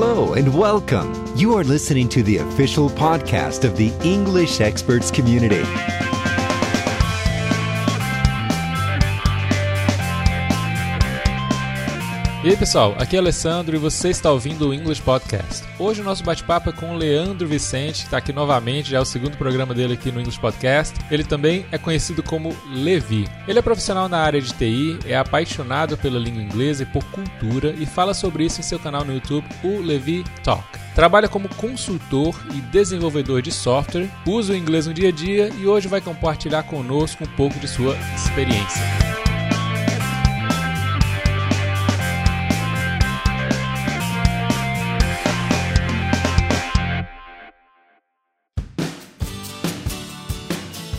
Hello and welcome. You are listening to the official podcast of the English Experts Community. E aí pessoal, aqui é Alessandro e você está ouvindo o English Podcast. Hoje o nosso bate-papo é com o Leandro Vicente, que está aqui novamente, já é o segundo programa dele aqui no English Podcast. Ele também é conhecido como Levi. Ele é profissional na área de TI, é apaixonado pela língua inglesa e por cultura e fala sobre isso em seu canal no YouTube, o Levi Talk. Trabalha como consultor e desenvolvedor de software, usa o inglês no dia a dia e hoje vai compartilhar conosco um pouco de sua experiência.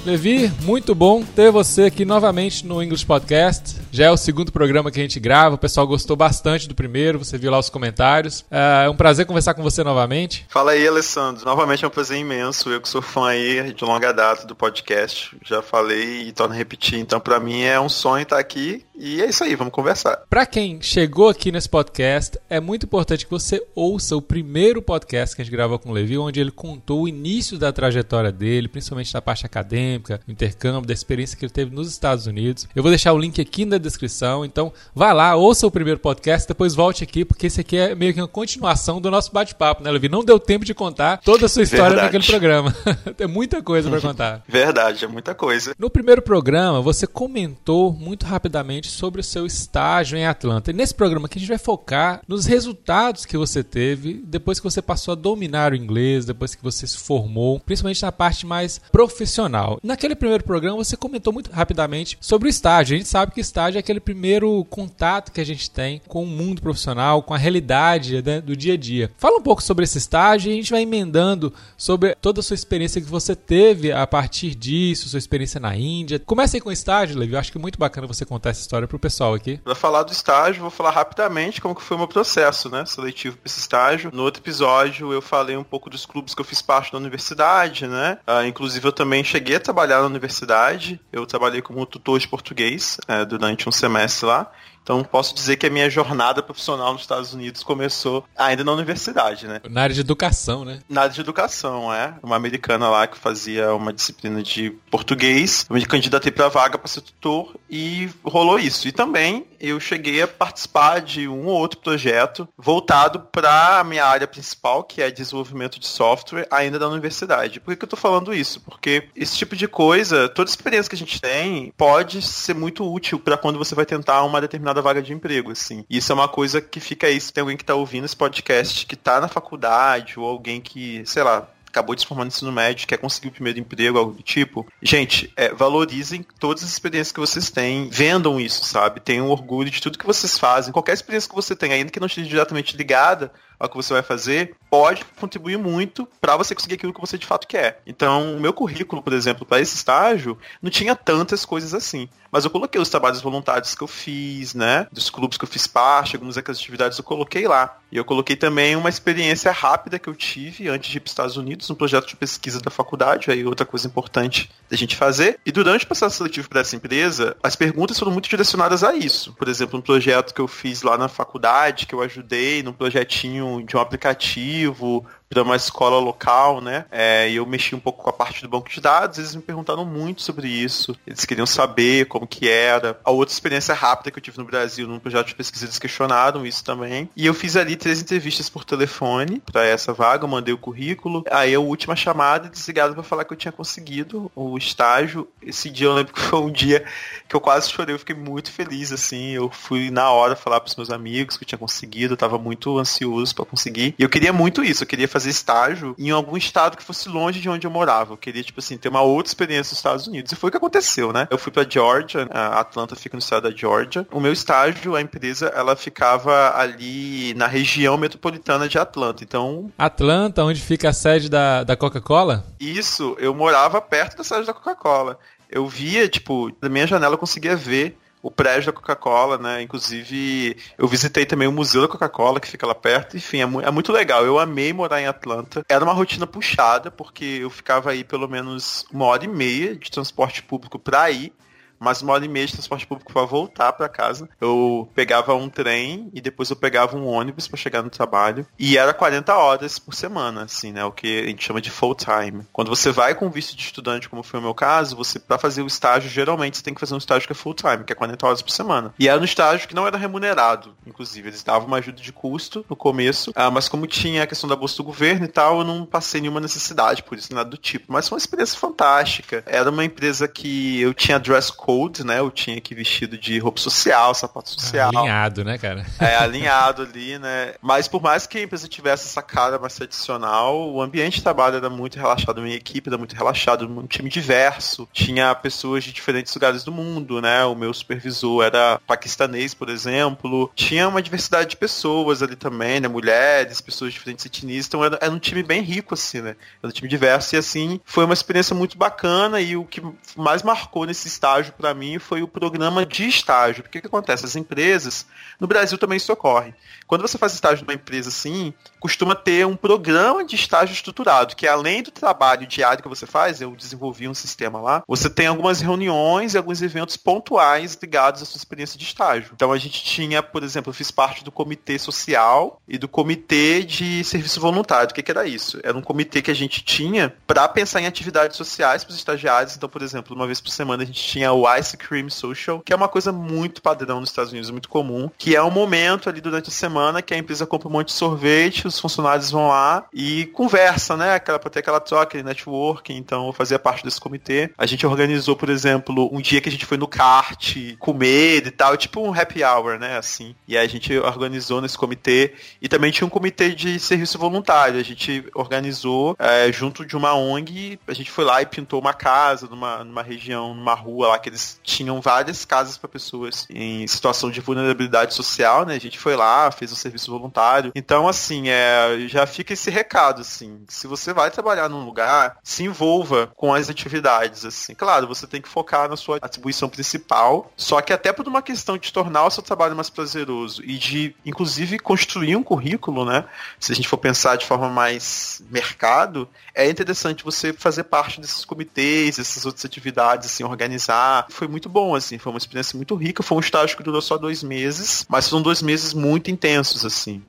Levi, muito bom ter você aqui novamente no English Podcast. Já é o segundo programa que a gente grava, o pessoal gostou bastante do primeiro, você viu lá os comentários. É um prazer conversar com você novamente. Fala aí, Alessandro. Novamente é um prazer imenso. Eu que sou fã aí de longa data do podcast, já falei e torno a repetir. Então, para mim é um sonho estar aqui e é isso aí, vamos conversar. Para quem chegou aqui nesse podcast, é muito importante que você ouça o primeiro podcast que a gente gravou com o Levi, onde ele contou o início da trajetória dele, principalmente da parte acadêmica, do intercâmbio, da experiência que ele teve nos Estados Unidos. Eu vou deixar o link aqui na descrição, então vá lá, ouça o primeiro podcast, depois volte aqui, porque esse aqui é meio que uma continuação do nosso bate-papo, né, Levi? Não deu tempo de contar toda a sua história Verdade. naquele programa. Tem muita coisa para contar. Verdade, é muita coisa. No primeiro programa, você comentou muito rapidamente sobre o seu estágio em Atlanta. E nesse programa aqui a gente vai focar nos resultados que você teve depois que você passou a dominar o inglês, depois que você se formou, principalmente na parte mais profissional. Naquele primeiro programa você comentou muito rapidamente sobre o estágio. A gente sabe que estágio é aquele primeiro contato que a gente tem com o mundo profissional, com a realidade né, do dia a dia. Fala um pouco sobre esse estágio e a gente vai emendando sobre toda a sua experiência que você teve a partir disso, sua experiência na Índia. Comece aí com o estágio, Levi. Eu acho que é muito bacana você contar essa história para o pessoal aqui. Para falar do estágio, vou falar rapidamente como que foi o meu processo, né, seletivo para esse estágio. No outro episódio eu falei um pouco dos clubes que eu fiz parte da universidade, né? Uh, inclusive eu também cheguei a trabalhar na universidade. Eu trabalhei como tutor de português uh, durante um semestre lá. Então posso dizer que a minha jornada profissional nos Estados Unidos começou ainda na universidade, né? Na área de educação, né? Na área de educação, é. Uma americana lá que fazia uma disciplina de português. Eu me candidatei para vaga para ser tutor e rolou isso. E também eu cheguei a participar de um ou outro projeto voltado para a minha área principal, que é desenvolvimento de software, ainda da universidade. Por que, que eu estou falando isso? Porque esse tipo de coisa, toda experiência que a gente tem, pode ser muito útil para quando você vai tentar uma determinada determinada vaga de emprego, assim. Isso é uma coisa que fica aí, se tem alguém que tá ouvindo esse podcast que tá na faculdade, ou alguém que, sei lá, acabou de se formar no ensino médio, quer conseguir o primeiro emprego, algo do tipo. Gente, é, valorizem todas as experiências que vocês têm, vendam isso, sabe? Tenham orgulho de tudo que vocês fazem. Qualquer experiência que você tem, ainda que não esteja diretamente ligada ao que você vai fazer, pode contribuir muito para você conseguir aquilo que você de fato quer. Então, o meu currículo, por exemplo, para esse estágio, não tinha tantas coisas assim. Mas eu coloquei os trabalhos voluntários que eu fiz, né? Dos clubes que eu fiz parte, algumas daquelas atividades eu coloquei lá. E eu coloquei também uma experiência rápida que eu tive antes de ir para os Estados Unidos, um projeto de pesquisa da faculdade, aí outra coisa importante da gente fazer. E durante o processo seletivo para essa empresa, as perguntas foram muito direcionadas a isso. Por exemplo, um projeto que eu fiz lá na faculdade, que eu ajudei num projetinho de um aplicativo para uma escola local, né? É, e eu mexi um pouco com a parte do banco de dados, eles me perguntaram muito sobre isso. Eles queriam saber como que era. A outra experiência rápida que eu tive no Brasil, num projeto de pesquisa, eles questionaram isso também. E eu fiz ali três entrevistas por telefone para essa vaga, eu mandei o currículo. Aí a última chamada, desligado para falar que eu tinha conseguido o estágio. Esse dia eu lembro que foi um dia que eu quase chorei, eu fiquei muito feliz, assim. Eu fui na hora falar pros meus amigos que eu tinha conseguido, eu tava muito ansioso para conseguir. E eu queria muito isso, eu queria fazer fazer estágio em algum estado que fosse longe de onde eu morava. Eu queria, tipo assim, ter uma outra experiência nos Estados Unidos. E foi o que aconteceu, né? Eu fui pra Georgia, a Atlanta fica no estado da Georgia. O meu estágio, a empresa, ela ficava ali na região metropolitana de Atlanta. Então. Atlanta, onde fica a sede da, da Coca-Cola? Isso, eu morava perto da sede da Coca-Cola. Eu via, tipo, da minha janela eu conseguia ver o prédio da Coca-Cola, né? Inclusive, eu visitei também o Museu da Coca-Cola, que fica lá perto. Enfim, é, mu é, muito legal. Eu amei morar em Atlanta. Era uma rotina puxada, porque eu ficava aí pelo menos uma hora e meia de transporte público para ir mais uma hora e meia de transporte público para voltar para casa. Eu pegava um trem e depois eu pegava um ônibus para chegar no trabalho. E era 40 horas por semana, assim, né? O que a gente chama de full time. Quando você vai com visto de estudante, como foi o meu caso, você para fazer o estágio, geralmente você tem que fazer um estágio que é full time, que é 40 horas por semana. E era um estágio que não era remunerado, inclusive. Eles davam uma ajuda de custo no começo, ah, mas como tinha a questão da bolsa do governo e tal, eu não passei nenhuma necessidade por isso, nada do tipo. Mas foi uma experiência fantástica. Era uma empresa que eu tinha dress code, né? Eu tinha que vestido de roupa social, sapato social. Alinhado, né, cara? É, alinhado ali, né? Mas por mais que a empresa tivesse essa cara mais tradicional, o ambiente de trabalho era muito relaxado, minha equipe era muito relaxada, um time diverso, tinha pessoas de diferentes lugares do mundo, né? O meu supervisor era paquistanês, por exemplo. Tinha uma diversidade de pessoas ali também, né? Mulheres, pessoas de diferentes etnias. Então era, era um time bem rico, assim, né? Era um time diverso e assim, foi uma experiência muito bacana e o que mais marcou nesse estágio para mim foi o programa de estágio. Porque o que acontece? As empresas, no Brasil também isso ocorre. Quando você faz estágio numa empresa assim, costuma ter um programa de estágio estruturado, que além do trabalho diário que você faz, eu desenvolvi um sistema lá, você tem algumas reuniões e alguns eventos pontuais ligados à sua experiência de estágio. Então a gente tinha, por exemplo, eu fiz parte do comitê social e do comitê de serviço voluntário. O que, que era isso? Era um comitê que a gente tinha para pensar em atividades sociais para os estagiários. Então, por exemplo, uma vez por semana a gente tinha o Ice Cream Social, que é uma coisa muito padrão nos Estados Unidos, muito comum, que é um momento ali durante a semana que a empresa compra um monte de sorvete, os funcionários vão lá e conversa, né? Aquela, pra ter aquela troca, de networking. Então, eu fazia parte desse comitê. A gente organizou, por exemplo, um dia que a gente foi no kart comer e tal, tipo um happy hour, né? Assim. E a gente organizou nesse comitê. E também tinha um comitê de serviço voluntário. A gente organizou é, junto de uma ONG. A gente foi lá e pintou uma casa numa, numa região, numa rua lá que eles tinham várias casas para pessoas em situação de vulnerabilidade social, né? A gente foi lá, fez o serviço voluntário. Então, assim, é, já fica esse recado, assim. Se você vai trabalhar num lugar, se envolva com as atividades, assim. Claro, você tem que focar na sua atribuição principal, só que até por uma questão de tornar o seu trabalho mais prazeroso e de, inclusive, construir um currículo, né? Se a gente for pensar de forma mais mercado, é interessante você fazer parte desses comitês, essas outras atividades, assim, organizar. Foi muito bom, assim, foi uma experiência muito rica. Foi um estágio que durou só dois meses, mas foram dois meses muito intensos assim.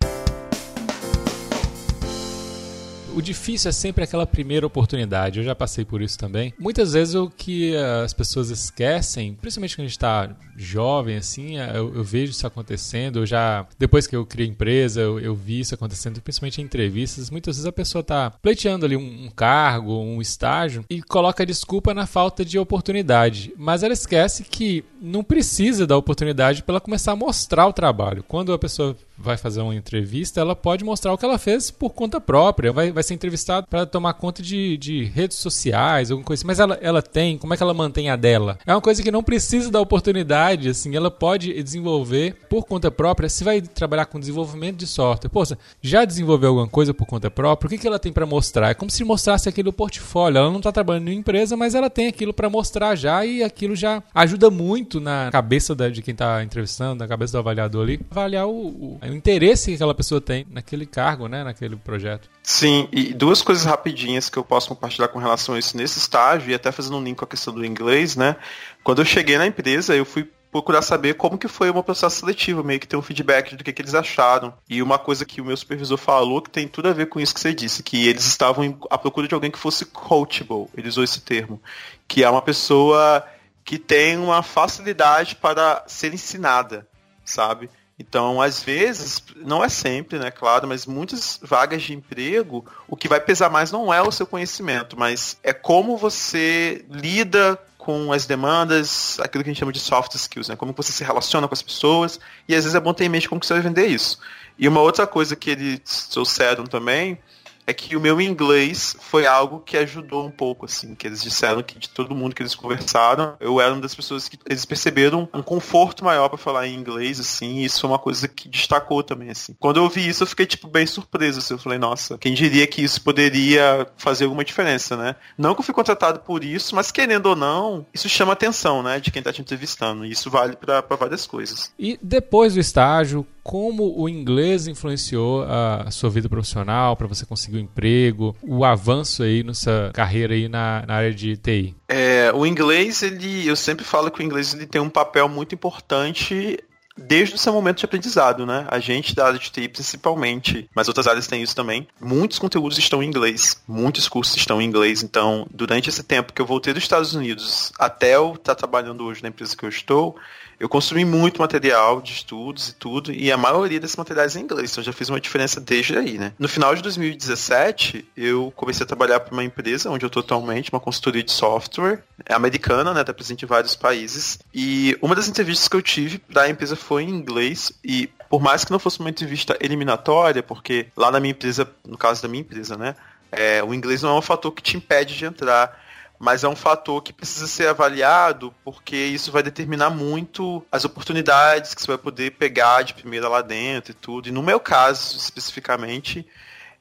O difícil é sempre aquela primeira oportunidade. Eu já passei por isso também. Muitas vezes o que as pessoas esquecem, principalmente quando a gente está jovem, assim, é, eu, eu, vejo isso acontecendo. Eu já, depois que eu criei empresa, eu, eu, vi isso acontecendo, principalmente em entrevistas. Muitas vezes a pessoa está pleiteando ali um, um cargo, um estágio e coloca desculpa na falta de oportunidade. Mas ela esquece que não precisa da oportunidade para ela começar a mostrar o trabalho. Quando a pessoa vai fazer uma entrevista, ela pode mostrar o que ela fez por conta própria. Vai, vai ser entrevistada para tomar conta de, de redes sociais, alguma coisa assim. Mas ela, ela tem, como é que ela mantém a dela? É uma coisa que não precisa da oportunidade, assim, ela pode desenvolver por conta própria. Se vai trabalhar com desenvolvimento de software, poxa, já desenvolveu alguma coisa por conta própria? O que, que ela tem para mostrar? É como se mostrasse aquilo portfólio. Ela não está trabalhando em empresa, mas ela tem aquilo para mostrar já e aquilo já ajuda muito na cabeça da, de quem está entrevistando, na cabeça do avaliador ali, avaliar o, o o interesse que aquela pessoa tem naquele cargo, né, naquele projeto. Sim, e duas coisas rapidinhas que eu posso compartilhar com relação a isso nesse estágio, e até fazendo um link com a questão do inglês, né? Quando eu cheguei na empresa, eu fui procurar saber como que foi o processo seletivo, meio que ter um feedback do que, que eles acharam. E uma coisa que o meu supervisor falou que tem tudo a ver com isso que você disse, que eles estavam à procura de alguém que fosse coachable, ele usou esse termo, que é uma pessoa que tem uma facilidade para ser ensinada, sabe? Então, às vezes, não é sempre, né, claro, mas muitas vagas de emprego, o que vai pesar mais não é o seu conhecimento, mas é como você lida com as demandas, aquilo que a gente chama de soft skills, né? Como você se relaciona com as pessoas, e às vezes é bom ter em mente como você vai vender isso. E uma outra coisa que eles trouxeram também é que o meu inglês foi algo que ajudou um pouco, assim, que eles disseram que de todo mundo que eles conversaram, eu era uma das pessoas que eles perceberam um conforto maior para falar em inglês, assim, e isso foi uma coisa que destacou também, assim. Quando eu vi isso, eu fiquei, tipo, bem surpreso, assim, eu falei, nossa, quem diria que isso poderia fazer alguma diferença, né? Não que eu fui contratado por isso, mas querendo ou não, isso chama atenção, né, de quem tá te entrevistando, e isso vale para várias coisas. E depois do estágio, como o inglês influenciou a sua vida profissional, para você conseguir um emprego, o avanço aí nessa carreira aí na, na área de TI. É, o inglês, ele, eu sempre falo que o inglês ele tem um papel muito importante desde o seu momento de aprendizado, né? A gente da área de TI principalmente, mas outras áreas têm isso também. Muitos conteúdos estão em inglês, muitos cursos estão em inglês. Então, durante esse tempo que eu voltei dos Estados Unidos até eu estar trabalhando hoje na empresa que eu estou, eu consumi muito material de estudos e tudo, e a maioria desses materiais é em inglês, então já fiz uma diferença desde aí, né? No final de 2017, eu comecei a trabalhar para uma empresa onde eu estou atualmente, uma consultoria de software é americana, né? Está presente em vários países. E uma das entrevistas que eu tive da empresa foi em inglês, e por mais que não fosse uma entrevista eliminatória, porque lá na minha empresa, no caso da minha empresa, né? É, o inglês não é um fator que te impede de entrar mas é um fator que precisa ser avaliado porque isso vai determinar muito as oportunidades que você vai poder pegar de primeira lá dentro e tudo. E no meu caso, especificamente,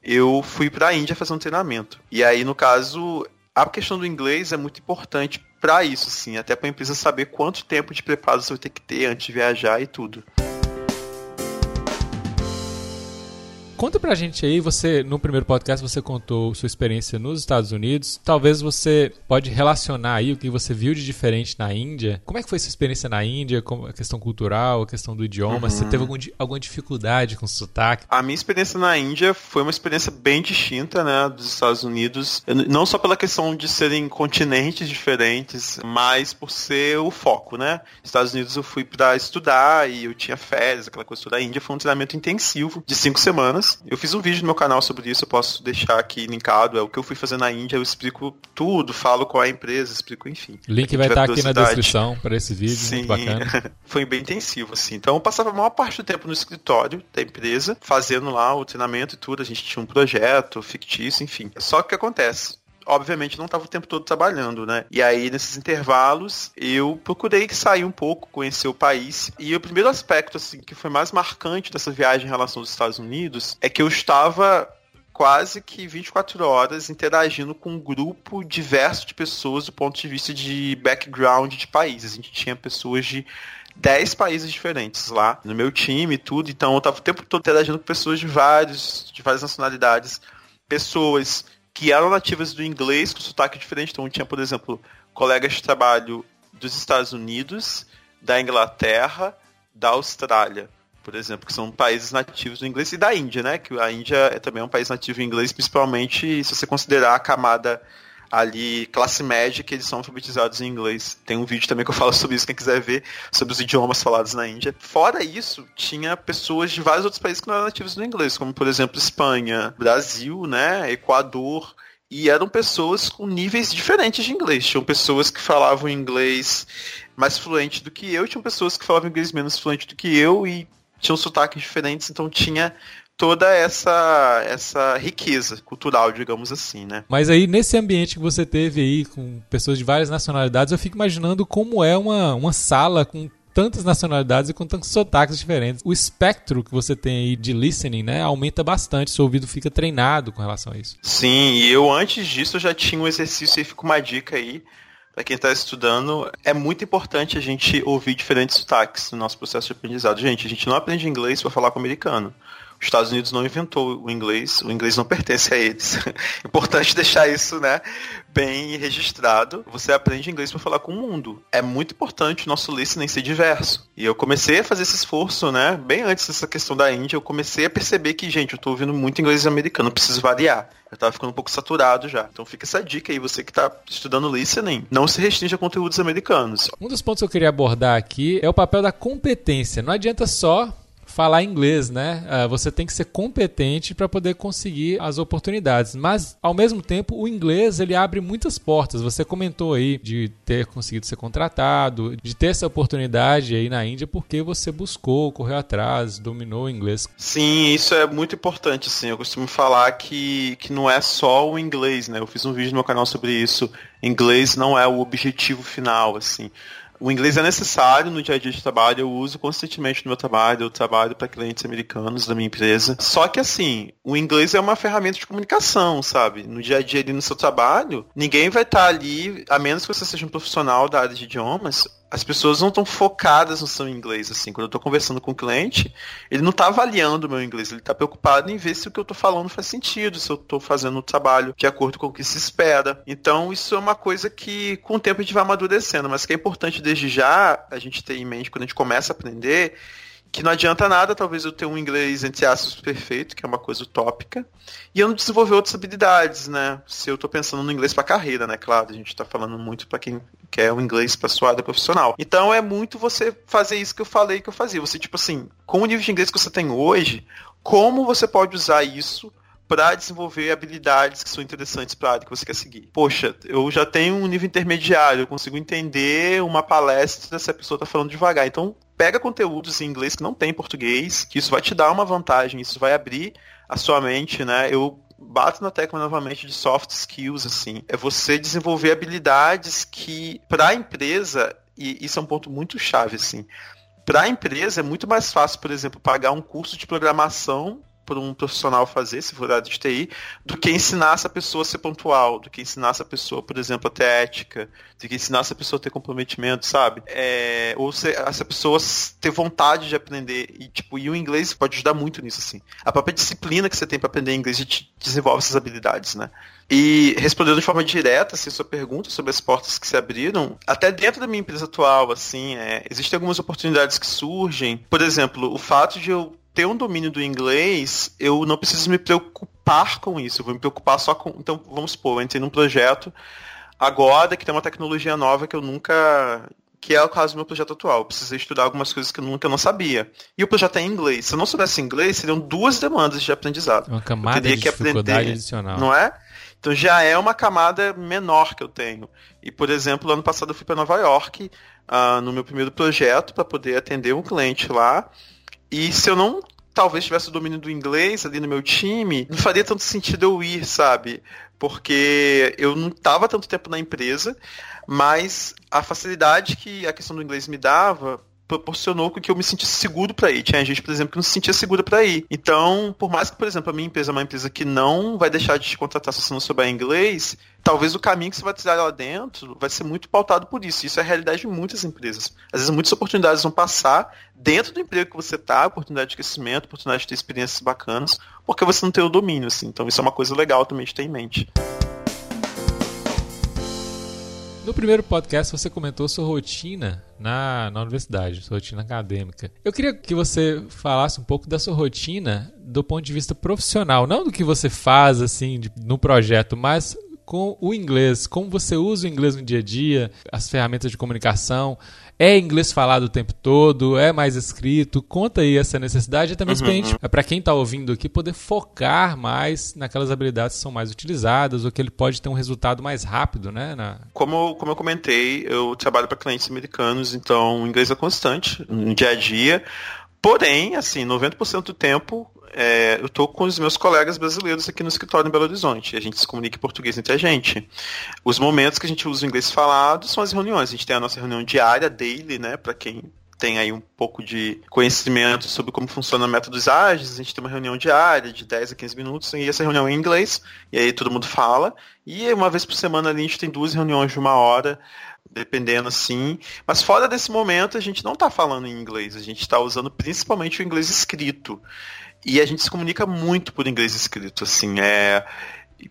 eu fui para a Índia fazer um treinamento. E aí, no caso, a questão do inglês é muito importante para isso, sim, até para a empresa saber quanto tempo de preparo você vai ter que ter antes de viajar e tudo. Conta pra gente aí, você no primeiro podcast você contou sua experiência nos Estados Unidos. Talvez você pode relacionar aí o que você viu de diferente na Índia. Como é que foi sua experiência na Índia, a questão cultural, a questão do idioma? Uhum. Você teve algum, alguma dificuldade com o sotaque? A minha experiência na Índia foi uma experiência bem distinta, né, dos Estados Unidos. Não só pela questão de serem continentes diferentes, mas por ser o foco, né? Estados Unidos eu fui para estudar e eu tinha férias, aquela coisa toda. A Índia foi um treinamento intensivo de cinco semanas eu fiz um vídeo no meu canal sobre isso, eu posso deixar aqui linkado. É o que eu fui fazer na Índia, eu explico tudo, falo qual é a empresa, explico, enfim. Link vai estar aqui na descrição para esse vídeo, Sim. muito bacana. Foi bem intensivo, assim. Então eu passava a maior parte do tempo no escritório da empresa, fazendo lá o treinamento e tudo. A gente tinha um projeto fictício, enfim. Só que o que acontece? Obviamente não estava o tempo todo trabalhando, né? E aí, nesses intervalos, eu procurei sair um pouco, conhecer o país. E o primeiro aspecto, assim, que foi mais marcante dessa viagem em relação aos Estados Unidos é que eu estava quase que 24 horas interagindo com um grupo diverso de pessoas do ponto de vista de background de países. A gente tinha pessoas de 10 países diferentes lá no meu time e tudo, então eu estava o tempo todo interagindo com pessoas de vários, de várias nacionalidades, pessoas que eram nativas do inglês com sotaque diferente. Então tinha, por exemplo, colegas de trabalho dos Estados Unidos, da Inglaterra, da Austrália, por exemplo, que são países nativos do inglês, e da Índia, né? Que a Índia é também um país nativo em inglês, principalmente se você considerar a camada ali, classe média, que eles são alfabetizados em inglês. Tem um vídeo também que eu falo sobre isso, quem quiser ver, sobre os idiomas falados na Índia. Fora isso, tinha pessoas de vários outros países que não eram nativos do inglês, como por exemplo Espanha, Brasil, né, Equador, e eram pessoas com níveis diferentes de inglês. Tinham pessoas que falavam inglês mais fluente do que eu, tinham pessoas que falavam inglês menos fluente do que eu e tinham sotaques diferentes, então tinha toda essa essa riqueza cultural, digamos assim, né? Mas aí nesse ambiente que você teve aí com pessoas de várias nacionalidades, eu fico imaginando como é uma, uma sala com tantas nacionalidades e com tantos sotaques diferentes. O espectro que você tem aí de listening, né, aumenta bastante, seu ouvido fica treinado com relação a isso. Sim, e eu antes disso já tinha um exercício e fica uma dica aí para quem está estudando, é muito importante a gente ouvir diferentes sotaques no nosso processo de aprendizado. Gente, a gente não aprende inglês para falar com o americano. Os Estados Unidos não inventou o inglês, o inglês não pertence a eles. Importante deixar isso, né, bem registrado. Você aprende inglês para falar com o mundo. É muito importante o nosso listening ser diverso. E eu comecei a fazer esse esforço, né, bem antes dessa questão da Índia, eu comecei a perceber que, gente, eu estou ouvindo muito inglês americano, preciso variar. Eu estava ficando um pouco saturado já. Então fica essa dica aí, você que está estudando listening, não se restringe a conteúdos americanos. Um dos pontos que eu queria abordar aqui é o papel da competência. Não adianta só falar inglês, né? Uh, você tem que ser competente para poder conseguir as oportunidades. Mas, ao mesmo tempo, o inglês ele abre muitas portas. Você comentou aí de ter conseguido ser contratado, de ter essa oportunidade aí na Índia porque você buscou, correu atrás, dominou o inglês. Sim, isso é muito importante. Assim. Eu costumo falar que, que não é só o inglês, né? Eu fiz um vídeo no meu canal sobre isso. Inglês não é o objetivo final, assim. O inglês é necessário no dia a dia de trabalho, eu uso constantemente no meu trabalho, eu trabalho para clientes americanos da minha empresa. Só que assim, o inglês é uma ferramenta de comunicação, sabe? No dia a dia ali no seu trabalho, ninguém vai estar tá ali, a menos que você seja um profissional da área de idiomas, as pessoas não estão focadas no seu inglês, assim. Quando eu estou conversando com o cliente, ele não está avaliando o meu inglês, ele está preocupado em ver se o que eu estou falando faz sentido, se eu estou fazendo o trabalho de acordo com o que se espera. Então, isso é uma coisa que, com o tempo, a gente vai amadurecendo, mas que é importante desde já a gente ter em mente quando a gente começa a aprender que não adianta nada, talvez eu ter um inglês entre aspas perfeito, que é uma coisa utópica, e eu não desenvolver outras habilidades, né? Se eu estou pensando no inglês para carreira, né? Claro, a gente está falando muito para quem quer o inglês para sua área profissional. Então é muito você fazer isso que eu falei que eu fazia. Você tipo assim, com o nível de inglês que você tem hoje, como você pode usar isso para desenvolver habilidades que são interessantes para a área que você quer seguir. Poxa, eu já tenho um nível intermediário, eu consigo entender uma palestra se a pessoa está falando devagar. Então, pega conteúdos em inglês que não tem em português, que isso vai te dar uma vantagem, isso vai abrir a sua mente, né? Eu bato na tecla novamente de soft skills, assim. É você desenvolver habilidades que, para a empresa, e isso é um ponto muito chave, assim. Para a empresa é muito mais fácil, por exemplo, pagar um curso de programação por um profissional fazer, se for de TI, do que ensinar essa pessoa a ser pontual, do que ensinar essa pessoa, por exemplo, a ter ética, do que ensinar essa pessoa a ter comprometimento, sabe? É, ou se, essa pessoa ter vontade de aprender. E, tipo, e o inglês pode ajudar muito nisso, assim. A própria disciplina que você tem para aprender inglês te desenvolve essas habilidades, né? E respondendo de forma direta, assim, sua pergunta sobre as portas que se abriram, até dentro da minha empresa atual, assim, é, existem algumas oportunidades que surgem. Por exemplo, o fato de eu ter um domínio do inglês, eu não preciso me preocupar com isso. Eu vou me preocupar só com. Então, vamos supor, eu entrei num projeto agora que tem uma tecnologia nova que eu nunca. Que é o caso do meu projeto atual. Eu precisei estudar algumas coisas que eu nunca não sabia. E o projeto é em inglês. Se eu não soubesse inglês, seriam duas demandas de aprendizado. Uma camada de dificuldade aprender, adicional. Não é? Então já é uma camada menor que eu tenho. E, por exemplo, ano passado eu fui para Nova York uh, no meu primeiro projeto para poder atender um cliente lá. E se eu não talvez tivesse o domínio do inglês ali no meu time, não faria tanto sentido eu ir, sabe? Porque eu não estava tanto tempo na empresa, mas a facilidade que a questão do inglês me dava proporcionou que eu me sentisse seguro para ir. Tinha gente, por exemplo, que não se sentia segura para ir. Então, por mais que, por exemplo, a minha empresa é uma empresa que não vai deixar de te contratar se você não souber inglês, talvez o caminho que você vai trilhar lá dentro vai ser muito pautado por isso. Isso é a realidade de muitas empresas. Às vezes, muitas oportunidades vão passar dentro do emprego que você está, oportunidade de crescimento, oportunidade de ter experiências bacanas, porque você não tem o domínio, assim. Então, isso é uma coisa legal também de ter em mente. No primeiro podcast você comentou sua rotina na, na universidade, sua rotina acadêmica. Eu queria que você falasse um pouco da sua rotina do ponto de vista profissional, não do que você faz assim de, no projeto, mas com o inglês, como você usa o inglês no dia a dia, as ferramentas de comunicação. É inglês falado o tempo todo? É mais escrito? Conta aí essa necessidade, também uhum. para quem está ouvindo aqui, poder focar mais naquelas habilidades que são mais utilizadas ou que ele pode ter um resultado mais rápido, né? Na... Como, como eu comentei, eu trabalho para clientes americanos, então o inglês é constante no dia a dia. Porém, assim, 90% do tempo é, eu estou com os meus colegas brasileiros aqui no escritório em Belo Horizonte. A gente se comunica em português entre a gente. Os momentos que a gente usa o inglês falado são as reuniões. A gente tem a nossa reunião diária, daily, né? Para quem tem aí um pouco de conhecimento sobre como funciona métodos ágeis, a gente tem uma reunião diária de 10 a 15 minutos, e essa reunião é em inglês, e aí todo mundo fala. E uma vez por semana a gente tem duas reuniões de uma hora, dependendo assim. Mas fora desse momento, a gente não está falando em inglês, a gente está usando principalmente o inglês escrito. E a gente se comunica muito por inglês escrito, assim, é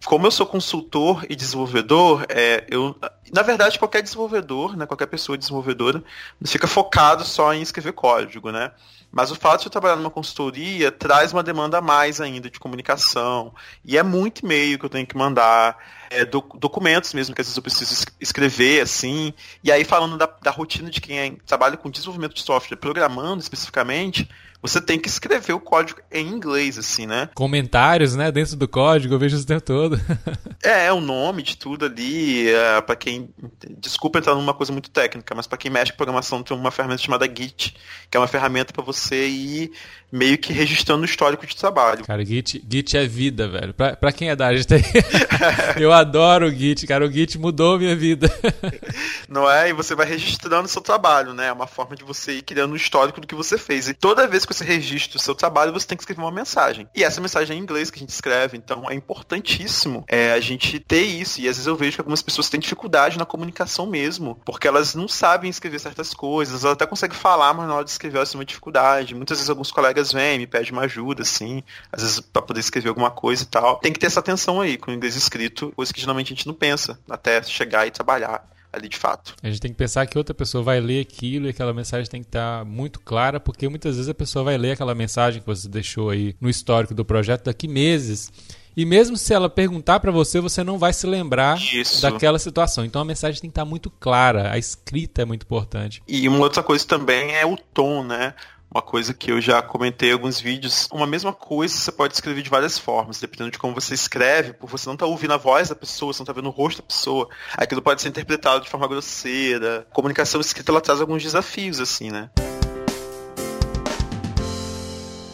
como eu sou consultor e desenvolvedor, é, eu, na verdade, qualquer desenvolvedor, né, qualquer pessoa desenvolvedora, fica focado só em escrever código, né? Mas o fato de eu trabalhar numa consultoria traz uma demanda a mais ainda de comunicação. E é muito e-mail que eu tenho que mandar, é, documentos mesmo que às vezes eu preciso escrever, assim. E aí, falando da, da rotina de quem é, trabalha com desenvolvimento de software, programando especificamente, você tem que escrever o código em inglês, assim, né? Comentários, né, dentro do código, eu vejo isso o tempo todo. é, é o nome de tudo ali, é, para quem, desculpa entrar numa coisa muito técnica, mas para quem mexe com programação tem uma ferramenta chamada Git, que é uma ferramenta para você ir meio que registrando o histórico de trabalho. Cara, Git, Git é vida, velho. Pra, pra quem é da área de eu adoro o Git, cara. O Git mudou minha vida. Não é? E você vai registrando o seu trabalho, né? É uma forma de você ir criando o histórico do que você fez. E toda vez que você registra o seu trabalho, você tem que escrever uma mensagem. E essa mensagem é em inglês que a gente escreve, então é importantíssimo é, a gente ter isso. E às vezes eu vejo que algumas pessoas têm dificuldade na comunicação mesmo, porque elas não sabem escrever certas coisas, elas até conseguem falar, mas na hora de escrever elas têm uma dificuldade. Muitas vezes alguns colegas vêm, me pedem uma ajuda, assim, às vezes para poder escrever alguma coisa e tal. Tem que ter essa atenção aí com o inglês escrito, coisa que geralmente a gente não pensa, até chegar e trabalhar ali de fato. A gente tem que pensar que outra pessoa vai ler aquilo e aquela mensagem tem que estar muito clara, porque muitas vezes a pessoa vai ler aquela mensagem que você deixou aí no histórico do projeto daqui meses. E mesmo se ela perguntar para você, você não vai se lembrar Isso. daquela situação. Então a mensagem tem que estar muito clara, a escrita é muito importante. E uma outra coisa também é o tom, né? Uma coisa que eu já comentei em alguns vídeos. Uma mesma coisa você pode escrever de várias formas, dependendo de como você escreve, por você não tá ouvindo a voz da pessoa, você não está vendo o rosto da pessoa. Aquilo pode ser interpretado de forma grosseira. A comunicação escrita ela traz alguns desafios, assim, né?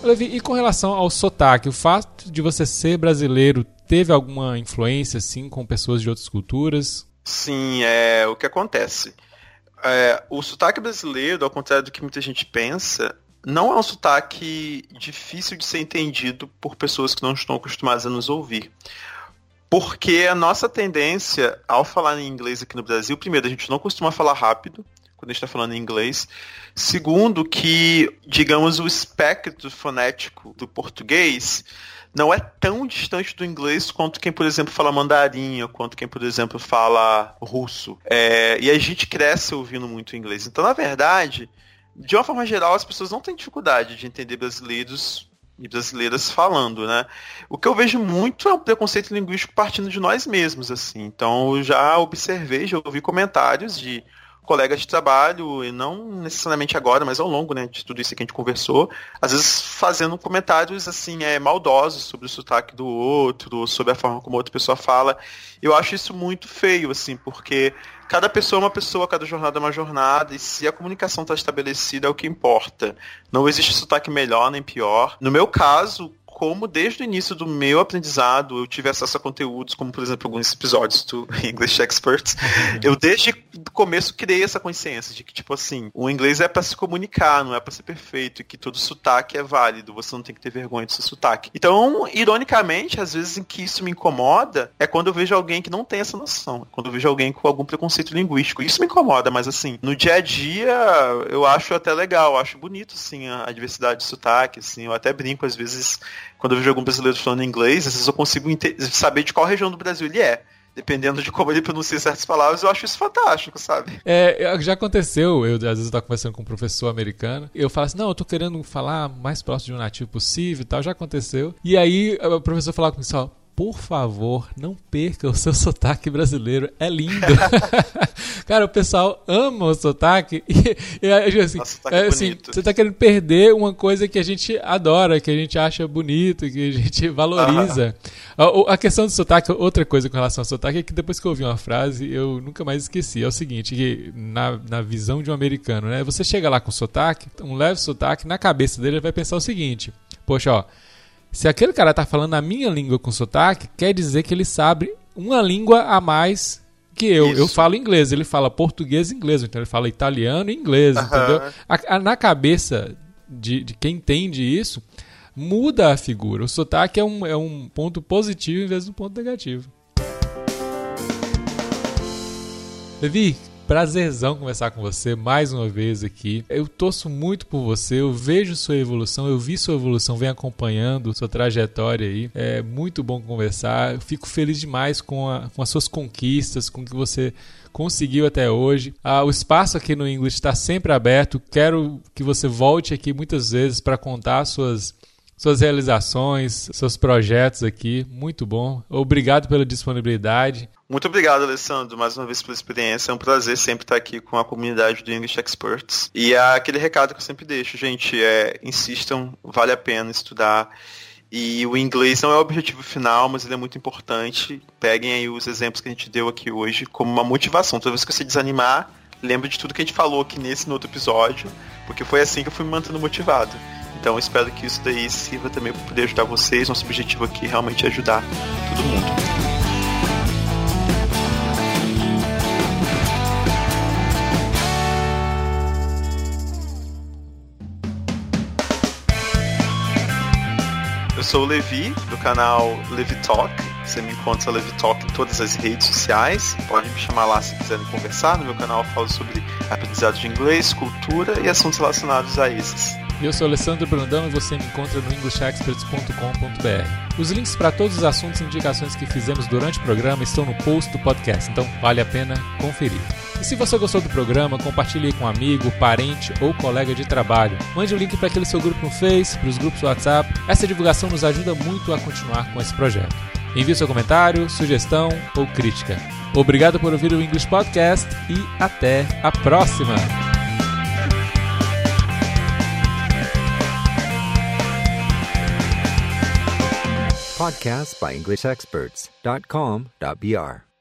Levi, e com relação ao sotaque, o fato de você ser brasileiro teve alguma influência, assim, com pessoas de outras culturas? Sim, é o que acontece. É, o sotaque brasileiro, ao contrário do que muita gente pensa, não é um sotaque difícil de ser entendido por pessoas que não estão acostumadas a nos ouvir. Porque a nossa tendência ao falar em inglês aqui no Brasil, primeiro, a gente não costuma falar rápido quando a gente está falando em inglês. Segundo, que, digamos, o espectro fonético do português não é tão distante do inglês quanto quem, por exemplo, fala mandarim, ou quanto quem, por exemplo, fala russo. É, e a gente cresce ouvindo muito inglês. Então, na verdade, de uma forma geral, as pessoas não têm dificuldade de entender brasileiros e brasileiras falando, né? O que eu vejo muito é um preconceito linguístico partindo de nós mesmos, assim. Então, eu já observei, já ouvi comentários de colegas de trabalho, e não necessariamente agora, mas ao longo né, de tudo isso que a gente conversou, às vezes fazendo comentários assim, é, maldosos sobre o sotaque do outro, sobre a forma como a outra pessoa fala. Eu acho isso muito feio, assim, porque cada pessoa é uma pessoa, cada jornada é uma jornada, e se a comunicação está estabelecida é o que importa. Não existe sotaque melhor nem pior. No meu caso, como desde o início do meu aprendizado eu tive acesso a conteúdos, como por exemplo alguns episódios do English Experts, uhum. eu desde o começo criei essa consciência de que, tipo assim, o inglês é para se comunicar, não é para ser perfeito, e que todo sotaque é válido, você não tem que ter vergonha do seu sotaque. Então, ironicamente, às vezes em que isso me incomoda é quando eu vejo alguém que não tem essa noção, quando eu vejo alguém com algum preconceito linguístico. Isso me incomoda, mas assim, no dia a dia eu acho até legal, eu acho bonito, assim, a diversidade de sotaque, assim, eu até brinco às vezes quando eu vejo algum brasileiro falando inglês, às vezes eu consigo saber de qual região do Brasil ele é dependendo de como ele pronuncia certas palavras, eu acho isso fantástico, sabe? É, já aconteceu, eu às vezes estou conversando com um professor americano, eu falo assim, não, eu tô querendo falar mais próximo de um nativo possível e tal, já aconteceu. E aí o professor falava comigo só, por favor, não perca o seu sotaque brasileiro. É lindo. Cara, o pessoal ama o sotaque. E, e assim, Nossa, é, assim você está querendo perder uma coisa que a gente adora, que a gente acha bonito, que a gente valoriza. Ah. A, a, questão do sotaque, outra coisa com relação ao sotaque, é que depois que eu ouvi uma frase, eu nunca mais esqueci. É o seguinte, que na, na visão de um americano, né? Você chega lá com sotaque, um leve sotaque, na cabeça dele ele vai pensar o seguinte, poxa, ó, se aquele cara está falando a minha língua com sotaque, quer dizer que ele sabe uma língua a mais que eu. Isso. Eu falo inglês, ele fala português e inglês, então ele fala italiano e inglês, entendeu? A, a, na cabeça de, de quem entende isso, muda a figura. O sotaque é um, é um ponto positivo em vez de um ponto negativo. Levi, Prazerzão conversar com você mais uma vez aqui. Eu torço muito por você, eu vejo sua evolução, eu vi sua evolução, vem acompanhando sua trajetória aí. É muito bom conversar. Eu fico feliz demais com, a, com as suas conquistas, com o que você conseguiu até hoje. Ah, o espaço aqui no English está sempre aberto. Quero que você volte aqui muitas vezes para contar suas suas realizações, seus projetos aqui. Muito bom. Obrigado pela disponibilidade. Muito obrigado, Alessandro, mais uma vez pela experiência. É um prazer sempre estar aqui com a comunidade do English Experts. E é aquele recado que eu sempre deixo, gente, é insistam, vale a pena estudar. E o inglês não é o objetivo final, mas ele é muito importante. Peguem aí os exemplos que a gente deu aqui hoje como uma motivação. Toda vez que você desanimar, lembre de tudo que a gente falou aqui nesse no outro episódio, porque foi assim que eu fui me mantendo motivado. Então espero que isso daí sirva também para poder ajudar vocês. Nosso objetivo aqui é realmente ajudar todo mundo. Eu sou o Levi, do canal Levi Talk Você me encontra Levi Talk em todas as redes sociais. Pode me chamar lá se quiserem conversar. No meu canal eu falo sobre aprendizado de inglês, cultura e assuntos relacionados a esses. Eu sou Alessandro Brandão e você me encontra no englishexperts.com.br. Os links para todos os assuntos e indicações que fizemos durante o programa estão no post do podcast, então vale a pena conferir. E se você gostou do programa, compartilhe com um amigo, parente ou colega de trabalho. Mande o link para aquele seu grupo no Face, para os grupos WhatsApp. Essa divulgação nos ajuda muito a continuar com esse projeto. Envie seu comentário, sugestão ou crítica. Obrigado por ouvir o English Podcast e até a próxima! Podcasts by EnglishExperts.com.br